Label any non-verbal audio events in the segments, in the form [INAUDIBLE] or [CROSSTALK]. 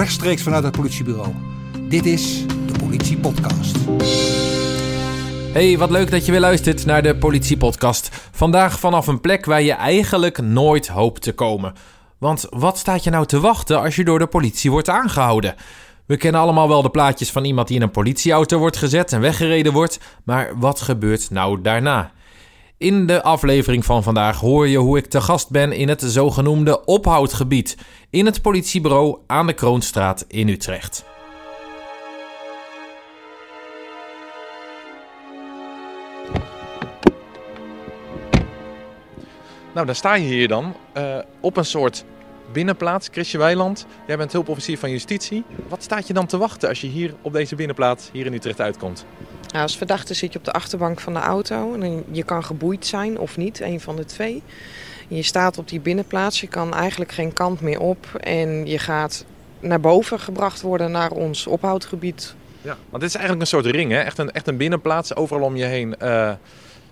rechtstreeks vanuit het politiebureau. Dit is de Politie Podcast. Hey, wat leuk dat je weer luistert naar de Politie Podcast. Vandaag vanaf een plek waar je eigenlijk nooit hoopt te komen. Want wat staat je nou te wachten als je door de politie wordt aangehouden? We kennen allemaal wel de plaatjes van iemand die in een politieauto wordt gezet en weggereden wordt, maar wat gebeurt nou daarna? In de aflevering van vandaag hoor je hoe ik te gast ben in het zogenoemde ophoudgebied in het politiebureau aan de Kroonstraat in Utrecht. Nou, dan sta je hier dan uh, op een soort binnenplaats. Chrisje Weiland, jij bent hulpofficier van justitie. Wat staat je dan te wachten als je hier op deze binnenplaats hier in Utrecht uitkomt? Nou, als verdachte zit je op de achterbank van de auto. En je kan geboeid zijn of niet, een van de twee. Je staat op die binnenplaats, je kan eigenlijk geen kant meer op. En je gaat naar boven gebracht worden naar ons ophoudgebied. Ja, want dit is eigenlijk een soort ring, hè? Echt een, echt een binnenplaats. Overal om je heen uh,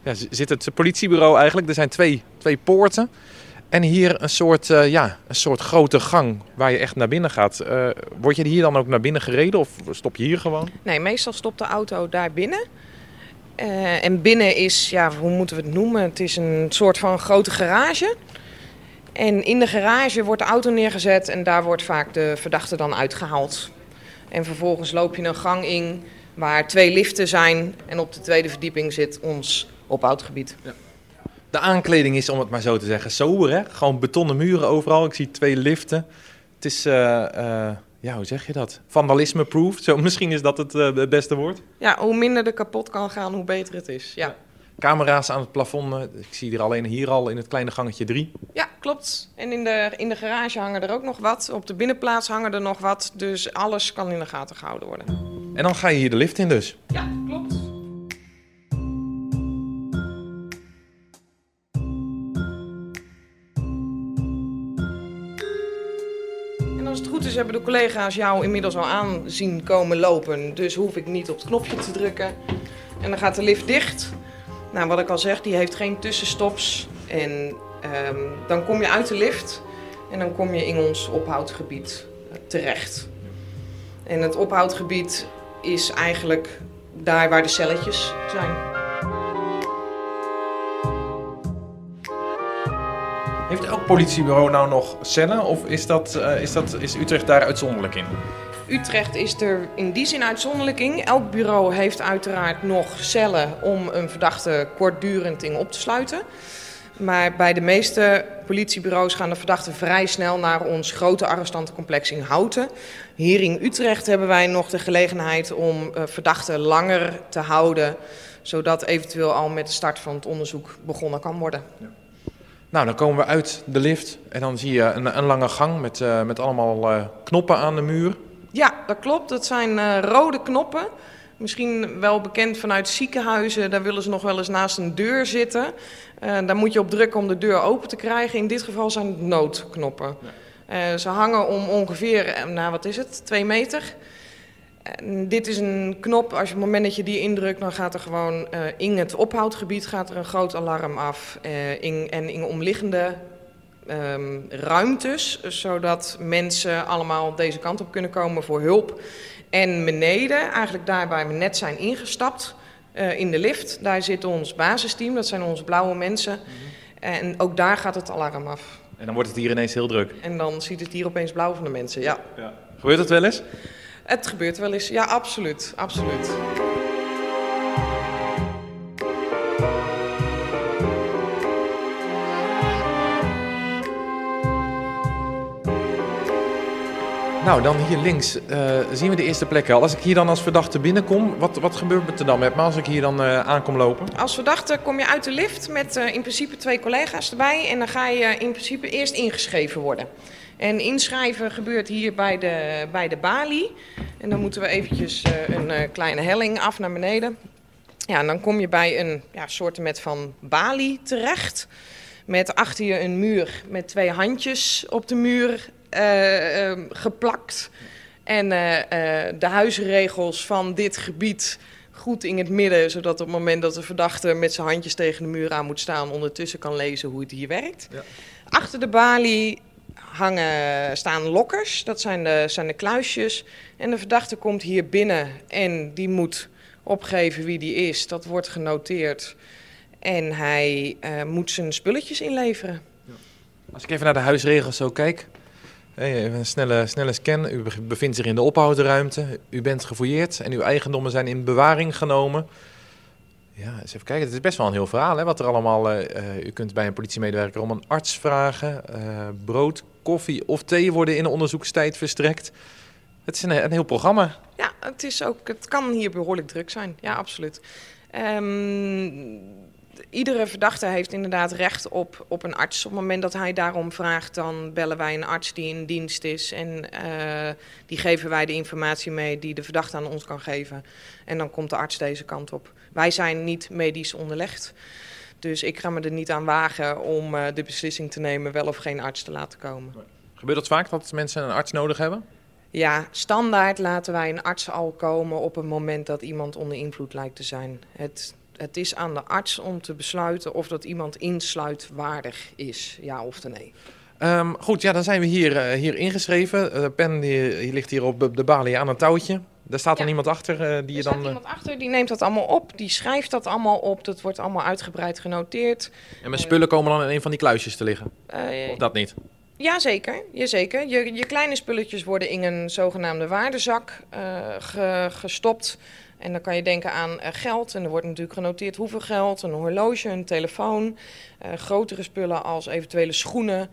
ja, zit het politiebureau eigenlijk. Er zijn twee, twee poorten. En hier een soort, uh, ja, een soort grote gang waar je echt naar binnen gaat. Uh, word je hier dan ook naar binnen gereden of stop je hier gewoon? Nee, meestal stopt de auto daar binnen. Uh, en binnen is, ja, hoe moeten we het noemen? Het is een soort van grote garage. En in de garage wordt de auto neergezet en daar wordt vaak de verdachte dan uitgehaald. En vervolgens loop je een gang in waar twee liften zijn. En op de tweede verdieping zit ons ophoudgebied. Ja. De aankleding is, om het maar zo te zeggen, sober. Hè? Gewoon betonnen muren overal. Ik zie twee liften. Het is, uh, uh, ja, hoe zeg je dat? Vandalisme-proof. Zo, [LAUGHS] misschien is dat het, uh, het beste woord. Ja, hoe minder er kapot kan gaan, hoe beter het is. Ja. Camera's aan het plafond. Ik zie er alleen hier al in het kleine gangetje drie. Ja, klopt. En in de, in de garage hangen er ook nog wat. Op de binnenplaats hangen er nog wat. Dus alles kan in de gaten gehouden worden. En dan ga je hier de lift in dus? Ja, klopt. Hebben de collega's jou inmiddels al aanzien komen lopen. Dus hoef ik niet op het knopje te drukken. En dan gaat de lift dicht. Nou, wat ik al zeg, die heeft geen tussenstops. En um, dan kom je uit de lift en dan kom je in ons ophoudgebied terecht. En het ophoudgebied is eigenlijk daar waar de celletjes zijn. Elk politiebureau nou nog cellen of is, dat, uh, is, dat, is Utrecht daar uitzonderlijk in? Utrecht is er in die zin uitzonderlijk in. Elk bureau heeft uiteraard nog cellen om een verdachte kortdurend in op te sluiten. Maar bij de meeste politiebureaus gaan de verdachten vrij snel naar ons grote arrestantencomplex in Houten. Hier in Utrecht hebben wij nog de gelegenheid om uh, verdachten langer te houden, zodat eventueel al met de start van het onderzoek begonnen kan worden. Ja. Nou, dan komen we uit de lift en dan zie je een, een lange gang met, uh, met allemaal uh, knoppen aan de muur. Ja, dat klopt. Dat zijn uh, rode knoppen. Misschien wel bekend vanuit ziekenhuizen. Daar willen ze nog wel eens naast een deur zitten. daar moet je op drukken om de deur open te krijgen. In dit geval zijn het noodknoppen. Ja. ze hangen om ongeveer, nou wat is het, twee meter. En dit is een knop, als je op het moment dat je die indrukt, dan gaat er gewoon uh, in het ophoudgebied gaat er een groot alarm af. Uh, in, en in omliggende um, ruimtes, zodat mensen allemaal deze kant op kunnen komen voor hulp. En beneden, eigenlijk daar waar we net zijn ingestapt, uh, in de lift, daar zit ons basisteam, dat zijn onze blauwe mensen. Mm -hmm. En ook daar gaat het alarm af. En dan wordt het hier ineens heel druk. En dan ziet het hier opeens blauw van de mensen, ja. ja. Gebeurt dat wel eens? Het gebeurt wel eens, ja, absoluut. absoluut. Nou, dan hier links uh, zien we de eerste plekken al. Als ik hier dan als verdachte binnenkom, wat, wat gebeurt er dan met me als ik hier dan uh, aankom lopen? Als verdachte kom je uit de lift met uh, in principe twee collega's erbij. En dan ga je in principe eerst ingeschreven worden. En inschrijven gebeurt hier bij de, bij de balie. En dan moeten we eventjes uh, een uh, kleine helling af naar beneden. Ja, en dan kom je bij een ja, soort met van balie terecht. Met achter je een muur met twee handjes op de muur uh, geplakt. En de huisregels van dit gebied goed in het midden, zodat op het moment dat de verdachte met zijn handjes tegen de muur aan moet staan, ondertussen kan lezen hoe het hier werkt. Ja. Achter de balie hangen, staan lokkers, dat zijn de, zijn de kluisjes. En de verdachte komt hier binnen en die moet opgeven wie die is. Dat wordt genoteerd. En hij uh, moet zijn spulletjes inleveren. Als ik even naar de huisregels zo kijk. Even een snelle, snelle scan. U bevindt zich in de ophoudruimte. U bent gefouilleerd en uw eigendommen zijn in bewaring genomen. Ja, eens even kijken. Het is best wel een heel verhaal, hè, wat er allemaal... Uh, u kunt bij een politiemedewerker om een arts vragen. Uh, brood, koffie of thee worden in de onderzoekstijd verstrekt. Het is een, een heel programma. Ja, het, is ook, het kan hier behoorlijk druk zijn. Ja, absoluut. Um, iedere verdachte heeft inderdaad recht op, op een arts. Op het moment dat hij daarom vraagt, dan bellen wij een arts die in dienst is. En uh, die geven wij de informatie mee die de verdachte aan ons kan geven. En dan komt de arts deze kant op. Wij zijn niet medisch onderlegd. Dus ik ga me er niet aan wagen om uh, de beslissing te nemen wel of geen arts te laten komen. Gebeurt het vaak dat mensen een arts nodig hebben? Ja, standaard laten wij een arts al komen op het moment dat iemand onder invloed lijkt te zijn. Het het is aan de arts om te besluiten of dat iemand insluitwaardig is, ja of nee. Um, goed, ja, dan zijn we hier, uh, hier ingeschreven. De uh, pen die, die, ligt hier op de balie aan een touwtje. Daar staat ja. dan iemand achter uh, die er je dan... Er staat iemand achter, die neemt dat allemaal op. Die schrijft dat allemaal op. Dat wordt allemaal uitgebreid genoteerd. En mijn spullen komen dan in een van die kluisjes te liggen? of dat niet? Jazeker, jazeker. Je, je kleine spulletjes worden in een zogenaamde waardezak ge, gestopt... En dan kan je denken aan geld. En er wordt natuurlijk genoteerd hoeveel geld. Een horloge, een telefoon. Uh, grotere spullen als eventuele schoenen,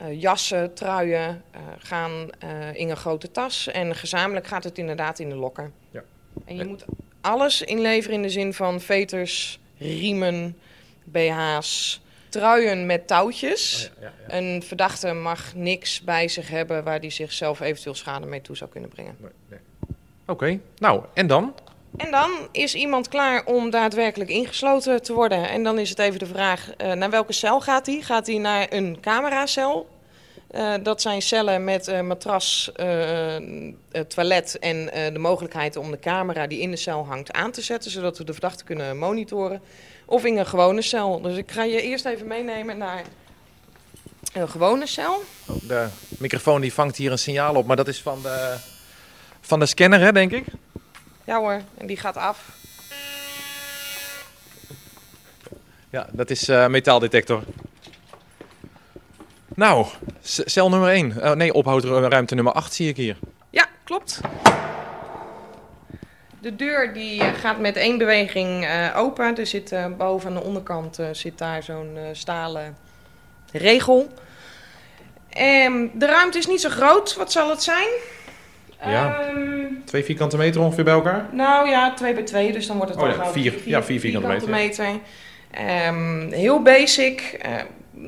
uh, jassen, truien gaan in een grote tas. En gezamenlijk gaat het inderdaad in de lokker. Ja. En je moet alles inleveren in de zin van veters, riemen, BH's, truien met touwtjes. Oh ja, ja, ja. Een verdachte mag niks bij zich hebben waar hij zichzelf eventueel schade mee toe zou kunnen brengen. Nee, nee. Oké, okay. nou en dan? En dan is iemand klaar om daadwerkelijk ingesloten te worden. En dan is het even de vraag, uh, naar welke cel gaat hij? Gaat hij naar een cameracel? Uh, dat zijn cellen met uh, matras, toilet en de mogelijkheid om de camera die in de cel hangt aan te zetten, zodat we de verdachte kunnen monitoren. Of in een gewone cel. Dus ik ga je eerst even meenemen naar een gewone cel. Oh, de microfoon die vangt hier een signaal op, maar dat is van de, van de scanner, hè, denk ik? Ja hoor, en die gaat af. Ja, dat is uh, metaaldetector. Nou, cel nummer 1. Uh, eh, nee, ophoudruimte nummer 8 zie ik hier. Ja, klopt. De deur die eh, gaat met één beweging uh, open. Er zit uh, boven aan de onderkant zit daar zo'n stalen regel. Um, de ruimte is niet zo groot. Wat zal het zijn? Ja. Um, twee vierkante meter ongeveer bij elkaar? Nou ja, twee bij twee, dus dan wordt het oh, ja, vier, vier, ja, vier vierkante, vierkante meter. meter. Um, heel basic. Uh,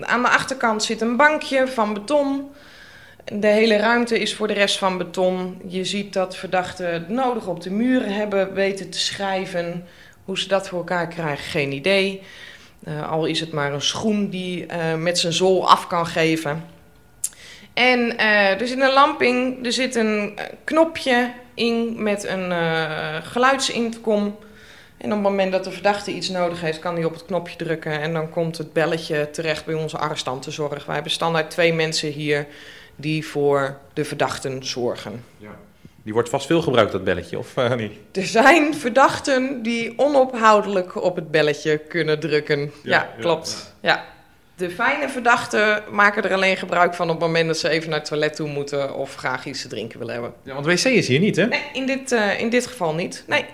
aan de achterkant zit een bankje van beton. De hele ruimte is voor de rest van beton. Je ziet dat verdachten nodig op de muren hebben weten te schrijven. Hoe ze dat voor elkaar krijgen, geen idee. Uh, al is het maar een schoen die uh, met zijn zool af kan geven. En uh, er zit een lamp in, er zit een eh, knopje in met een uh, geluidsintercom. En op het moment dat de verdachte iets nodig heeft, kan hij op het knopje drukken. En dan komt het belletje terecht bij onze arrestantenzorg. Wij hebben standaard twee mensen hier die voor de verdachten zorgen. Ja. Die wordt vast veel gebruikt, dat belletje, of uh, niet? Er zijn verdachten die onophoudelijk op het belletje kunnen drukken. Ja, ja klopt. Ja. ja. De fijne verdachten maken er alleen gebruik van op het moment dat ze even naar het toilet toe moeten of graag iets te drinken willen hebben. Ja, want wc is hier niet, hè? Nee, in dit, uh, in dit geval niet. Nee.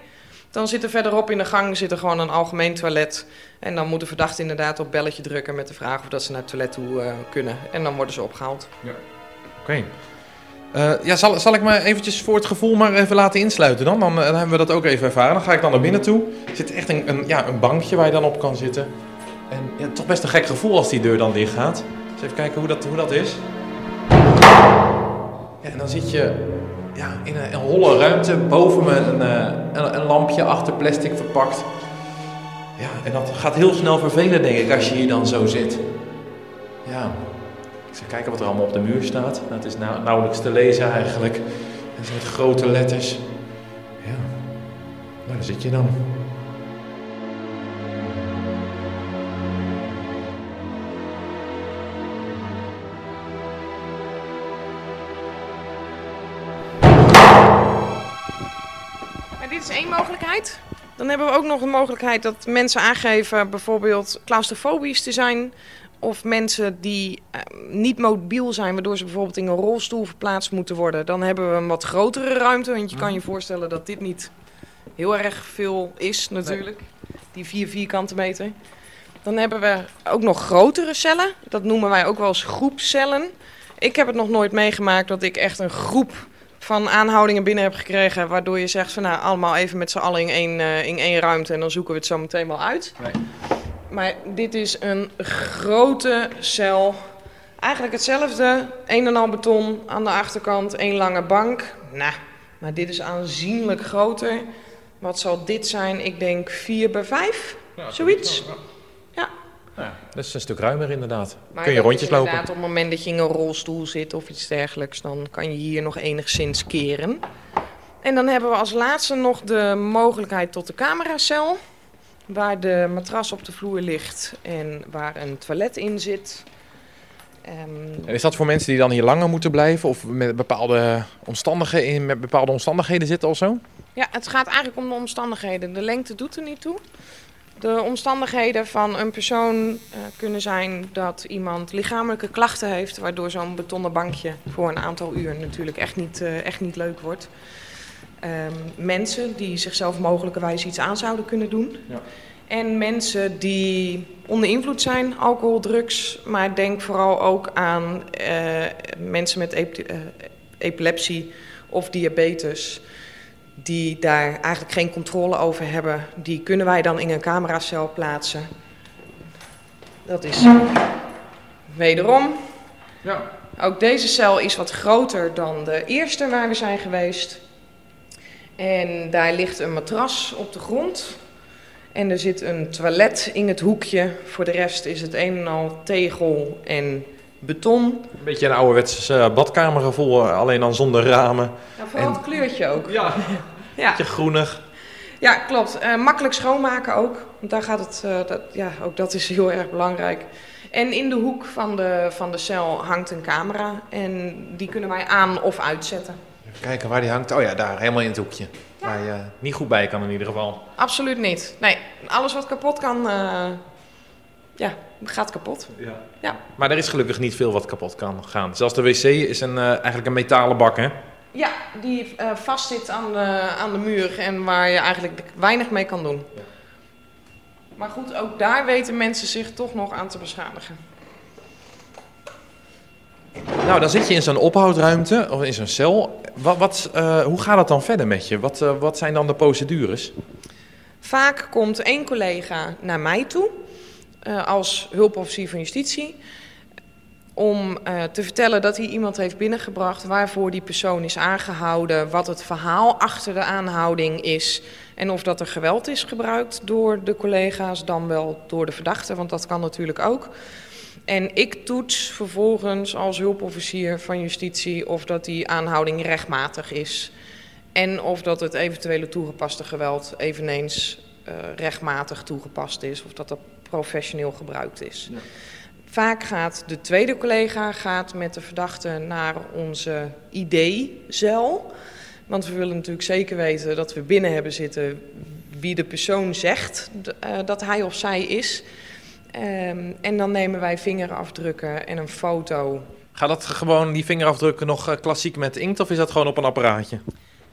Dan zit er verderop in de gang zit er gewoon een algemeen toilet. En dan moet de verdachte inderdaad op belletje drukken met de vraag of dat ze naar het toilet toe uh, kunnen. En dan worden ze opgehaald. Ja. Oké. Okay. Uh, ja, zal, zal ik me eventjes voor het gevoel maar even laten insluiten dan? Dan, dan hebben we dat ook even ervaren. Dan ga ik dan naar binnen toe. Er zit echt een, een, ja, een bankje waar je dan op kan zitten. En toch best een gek gevoel als die deur dan dicht gaat. Dus even kijken hoe dat, hoe dat is. En dan zit je ja, in een, een holle ruimte, boven me een, eh, een, een, lampje achter plastic verpakt. Ja, en dat gaat heel snel vervelen, denk ik, als je hier dan zo zit. Ja, ik zal kijken wat er allemaal op de muur staat. Nou, het is nauwelijks te lezen eigenlijk. En met grote letters. Ja, nou, daar zit je dan. Dan hebben we ook nog de mogelijkheid dat mensen aangeven bijvoorbeeld claustrofobisch te zijn. Of mensen die eh, niet mobiel zijn, waardoor ze bijvoorbeeld in een rolstoel verplaatst moeten worden. Dan hebben we een wat grotere ruimte. Want je kan je voorstellen dat dit niet heel erg veel is natuurlijk. Die vier vierkante meter. Dan hebben we ook nog grotere cellen. Dat noemen wij ook wel eens groepcellen. Ik heb het nog nooit meegemaakt dat ik echt een groep van aanhoudingen binnen heb gekregen. Waardoor je zegt van nou allemaal even met z'n allen in één, eh, in één ruimte en dan zoeken we het zo meteen wel uit. Nee. Maar dit is een grote cel. Eigenlijk hetzelfde. Een en al beton aan de achterkant, één lange bank. Nou, maar dit is aanzienlijk groter. Wat zal dit zijn? Ik denk 4 bij 5, zoiets. Ja. Ja, dat is een stuk ruimer inderdaad. Maar Kun je rondjes is lopen. inderdaad Op het moment dat je in een rolstoel zit of iets dergelijks, dan kan je hier nog enigszins keren. En dan hebben we als laatste nog de mogelijkheid tot de cameracel. Waar de matras op de vloer ligt en waar een toilet in zit. Ehm, En is dat voor mensen die dan hier langer moeten blijven of met bepaalde omstandigheden, met bepaalde omstandigheden zitten of zo? Ja, het gaat eigenlijk om de omstandigheden. De lengte doet er niet toe. De omstandigheden van een persoon eh, kunnen zijn dat iemand lichamelijke klachten heeft, waardoor zo'n betonnen bankje voor een aantal uur natuurlijk echt niet, eh, echt niet leuk wordt. Ehm, mensen die zichzelf mogelijkerwijs iets aan zouden kunnen doen. Ja. En mensen die onder invloed zijn, alcohol, drugs, maar denk vooral ook aan eh, mensen met epi- epilepsie of diabetes die daar eigenlijk geen controle over hebben, die kunnen wij dan in een cameracel plaatsen. Dat is wederom. Ja. Ook deze cel is wat groter dan de eerste waar we zijn geweest. En daar ligt een matras op de grond. En er zit een toilet in het hoekje. Voor de rest is het een en al tegel en beton. Een beetje een ouderwets eh, badkamergevoel, eh, alleen dan zonder ramen. Nou, vooral En- het kleurtje ook. Ja, [LAUGHS] Ja, beetje groenig. ja klopt. Eh, makkelijk schoonmaken ook. Want daar gaat het, eh, dat, ja, ook dat is heel erg belangrijk. En in de hoek van de, van de cel hangt een camera. En die kunnen wij aan of uitzetten. Even kijken waar die hangt. Oh ja, daar, helemaal in het hoekje. Waar je niet goed bij kan in ieder geval. Absoluut niet. Nee, alles wat kapot kan, eh, ja, gaat kapot. Ja. Ja. Maar er is gelukkig niet veel wat kapot kan gaan. Zelfs de wc is een, eh, eigenlijk een metalen bak, hè? Ja, die eh vastzit aan de, aan de muur en waar je eigenlijk weinig mee kan doen. Ja. Maar goed, ook daar weten mensen zich toch nog aan te beschadigen. Nou, dan zit je in zo'n ophoudruimte of in zo'n cel. Wat, wat, eh, hoe gaat het dan verder met je? Wat, eh, wat zijn dan de procedures? Vaak komt één collega naar mij toe als hulpofficier van justitie om eh, te vertellen dat hij iemand heeft binnengebracht waarvoor die persoon is aangehouden, wat het verhaal achter de aanhouding is en of dat er geweld is gebruikt door de collega's, dan wel door de verdachte, want dat kan natuurlijk ook. En ik toets vervolgens als hulpofficier van justitie of dat die aanhouding rechtmatig is. En of dat het eventuele toegepaste geweld eveneens eh, rechtmatig toegepast is. Of dat dat professioneel gebruikt is. Vaak gaat de tweede collega gaat met de verdachte naar onze ID-cel. Want we willen natuurlijk zeker weten dat we binnen hebben zitten wie de persoon zegt eh, dat hij of zij is. Ehm, en dan nemen wij vingerafdrukken en een foto. Gaat dat gewoon, die vingerafdrukken, nog eh, klassiek met inkt of is dat gewoon op een apparaatje?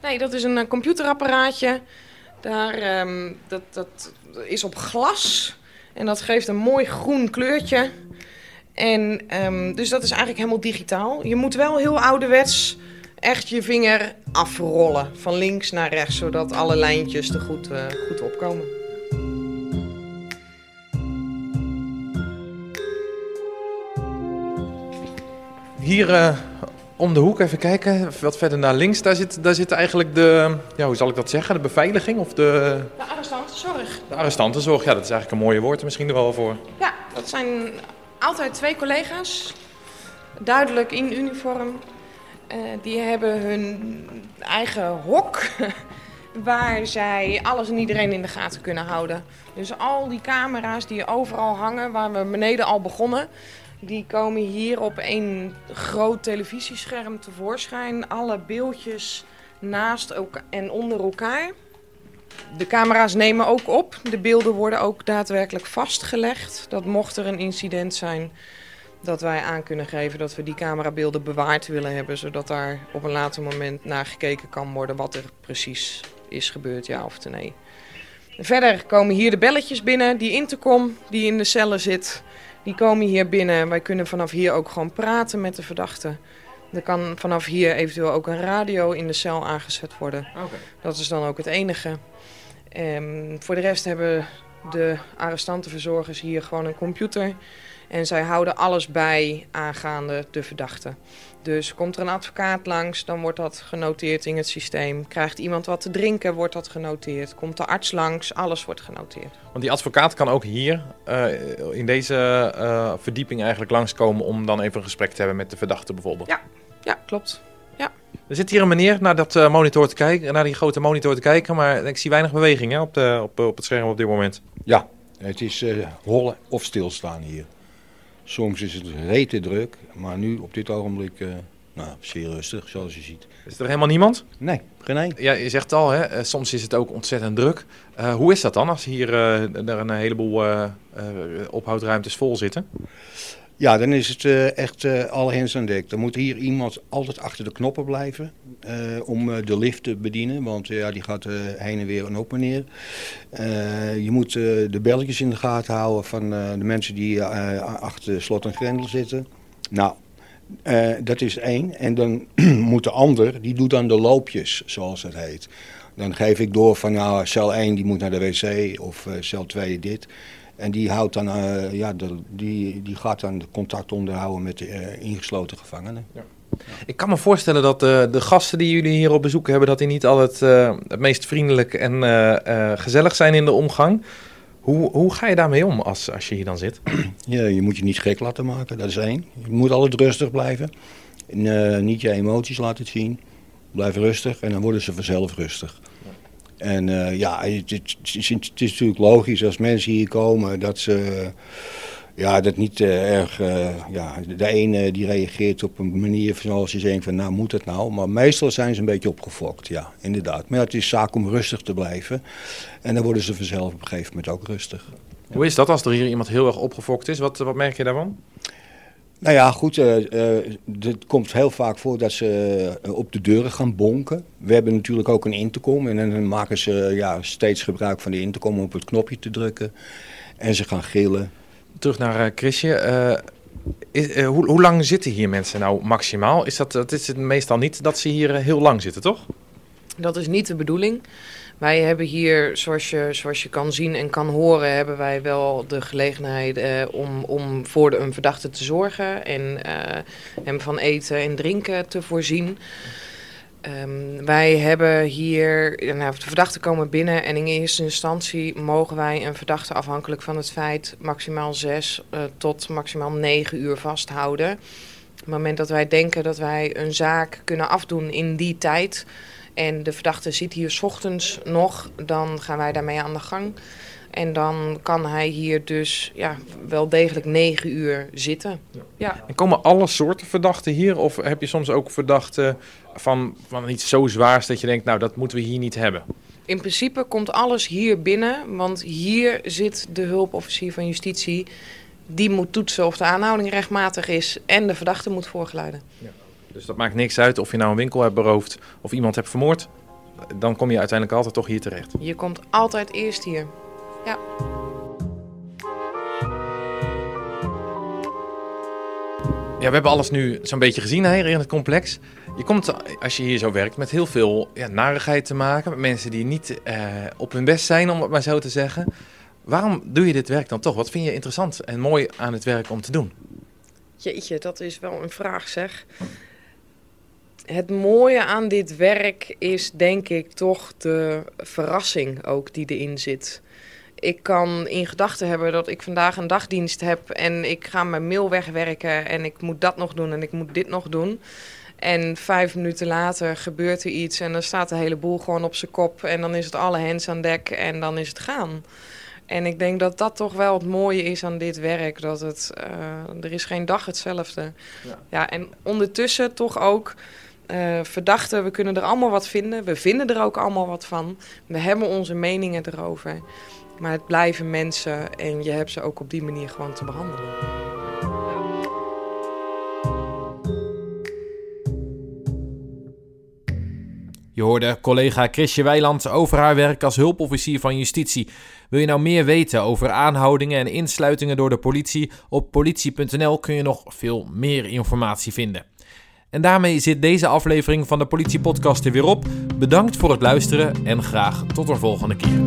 Nee, dat is een eh, computerapparaatje. Daar, ehm, dat, dat is op glas. En dat geeft een mooi groen kleurtje. En ehm, dus dat is eigenlijk helemaal digitaal. Je moet wel heel ouderwets echt je vinger afrollen. Van links naar rechts, zodat alle lijntjes er goed, eh, goed opkomen. Hier eh, om de hoek even kijken, wat verder naar links. Daar zit, daar zit eigenlijk de, ja, hoe zal ik dat zeggen, de beveiliging of de, De arrestantenzorg. de arrestantenzorg. Ja, dat is eigenlijk een mooie woord er misschien er wel voor. Ja, dat zijn altijd twee collega's. Duidelijk in uniform. Eh, die hebben hun eigen hok. [LAUGHS] Waar zij alles en iedereen in de gaten kunnen houden. Dus al die camera's die overal hangen, waar we beneden al begonnen. Die komen hier op een groot televisiescherm tevoorschijn. Alle beeldjes naast en onder elkaar. De camera's nemen ook op. De beelden worden ook daadwerkelijk vastgelegd. Dat mocht er een incident zijn, dat wij aan kunnen geven dat we die camerabeelden bewaard willen hebben. Zodat daar op een later moment naar gekeken kan worden wat er precies is gebeurd, ja of nee. Verder komen hier de belletjes binnen. Die intercom die in de cellen zit, die komen hier binnen. Wij kunnen vanaf hier ook gewoon praten met de verdachte. Er kan vanaf hier eventueel ook een radio in de cel aangezet worden. Dat is dan ook het enige. Um, voor de rest hebben de arrestantenverzorgers hier gewoon een computer. En zij houden alles bij aangaande de verdachte. Dus komt er een advocaat langs, dan wordt dat genoteerd in het systeem. Krijgt iemand wat te drinken, wordt dat genoteerd. Komt de arts langs, alles wordt genoteerd. Want die advocaat kan ook hier uh, in deze uh, verdieping eigenlijk langskomen om dan even een gesprek te hebben met de verdachte bijvoorbeeld. Ja, ja klopt. Er zit hier een meneer naar, dat, uh, monitor te kijken, naar die grote monitor te kijken, maar ik zie weinig beweging hè, op, de, op, op het scherm op dit moment. Ja, het is hollen of stilstaan hier. Soms is het rete druk, maar nu op dit ogenblik uh, nou, zeer rustig, zoals je ziet. Is er helemaal niemand? Nee, geen één. Ja, je zegt al, hè, eh, soms is het ook ontzettend druk. Uh, hoe is dat dan als hier uh, er een heleboel ophoudruimtes vol zitten? Ja, dan is het uh, echt uh, alle hens aan dek. Dan moet hier iemand altijd achter de knoppen blijven uh, om de lift te bedienen. Want ja, die gaat heen en weer en op en neer. je moet de belletjes in de gaten houden van de mensen die achter slot en grendel zitten. Nou, dat is één. En dan [CLEARS THROAT] moet de ander, die doet dan de loopjes, zoals het heet. Dan geef ik door van, nou, cel 1 die moet naar de wc of cel 2 dit. En die, houdt dan, uh, ja, de, die, die gaat dan contact onderhouden met de uh, ingesloten gevangenen. Ja. Ik kan me voorstellen dat uh, de gasten die jullie hier op bezoek hebben, dat die niet altijd het meest vriendelijk en gezellig zijn in de omgang. Hoe, hoe ga je daarmee om als, als je hier dan zit? [CLEARS THROAT] Ja, je moet je niet gek laten maken, dat is één. Je moet altijd rustig blijven. En, niet je emoties laten zien. Blijf rustig en dan worden ze vanzelf rustig. En uh, ja, het, is, natuurlijk logisch als mensen hier komen dat ze ja, dat niet uh, erg. Uh, ja, de ene die reageert op een manier zoals je denkt van nou moet het nou. Maar meestal zijn ze een beetje opgefokt, ja, inderdaad. Maar het is zaak om rustig te blijven. En dan worden ze vanzelf op een gegeven moment ook rustig. Hoe is dat als er hier iemand heel erg opgefokt is? Wat, wat merk je daarvan? Nou ja, goed, uh, het komt heel vaak voor dat ze uh, op de deuren gaan bonken. We hebben natuurlijk ook een intercom en dan maken ze ja, steeds gebruik van de intercom om op het knopje te drukken. En ze gaan gillen. Terug naar Chrisje. Is, hoe, hoe, lang zitten hier mensen nou maximaal? Is dat, dat is het meestal niet dat ze hier heel lang zitten, toch? Dat is niet de bedoeling. Wij hebben hier, zoals je, zoals je kan zien en kan horen, hebben wij wel de gelegenheid eh, om, om voor de, een verdachte te zorgen en uh, hem van eten en drinken te voorzien. Um, wij hebben hier, nou, de verdachten komen binnen en in eerste instantie mogen wij een verdachte afhankelijk van het feit maximaal zes uh, tot maximaal negen uur vasthouden. Op het moment dat wij denken dat wij een zaak kunnen afdoen in die tijd, en de verdachte zit hier s ochtends nog, dan gaan wij daarmee aan de gang. En dan kan hij hier dus ja, wel degelijk negen uur zitten. Ja. ja. En komen alle soorten verdachten hier? Of heb je soms ook verdachten van, van iets zo zwaars dat je denkt, nou dat moeten we hier niet hebben? In principe komt alles hier binnen, want hier zit de hulpofficier van justitie. Die moet toetsen of de aanhouding rechtmatig is en de verdachte moet voorgeleiden. Ja. Dus dat maakt niks uit of je nou een winkel hebt beroofd of iemand hebt vermoord. Dan kom je uiteindelijk altijd toch hier terecht. Je komt altijd eerst hier. Ja. Ja, we hebben alles nu zo'n beetje gezien hier in het complex. Je komt, als je hier zo werkt, met heel veel ja, narigheid te maken. Met mensen die niet eh, op hun best zijn, om het maar zo te zeggen. Waarom doe je dit werk dan toch? Wat vind je interessant en mooi aan het werk om te doen? Jeetje, dat is wel een vraag zeg het mooie aan dit werk is denk ik toch de verrassing ook die erin zit. Ik kan in gedachten hebben dat ik vandaag een dagdienst heb en ik ga mijn mail wegwerken en ik moet dat nog doen en ik moet dit nog doen. En vijf minuten later gebeurt er iets en dan staat de hele boel gewoon op zijn kop en dan is het alle hens aan dek en dan is het gaan. En ik denk dat dat toch wel het mooie is aan dit werk. Dat het, uh, er is geen dag hetzelfde. Ja. ja, en ondertussen toch ook Uh, verdachten, we kunnen er allemaal wat vinden. We vinden er ook allemaal wat van. We hebben onze meningen erover. Maar het blijven mensen en je hebt ze ook op die manier gewoon te behandelen. Je hoorde collega Chrisje Weiland over haar werk als hulpofficier van justitie. Wil je nou meer weten over aanhoudingen en insluitingen door de politie? Op politie.nl kun je nog veel meer informatie vinden. En daarmee zit deze aflevering van de Politiepodcast er weer op. Bedankt voor het luisteren en graag tot de volgende keer.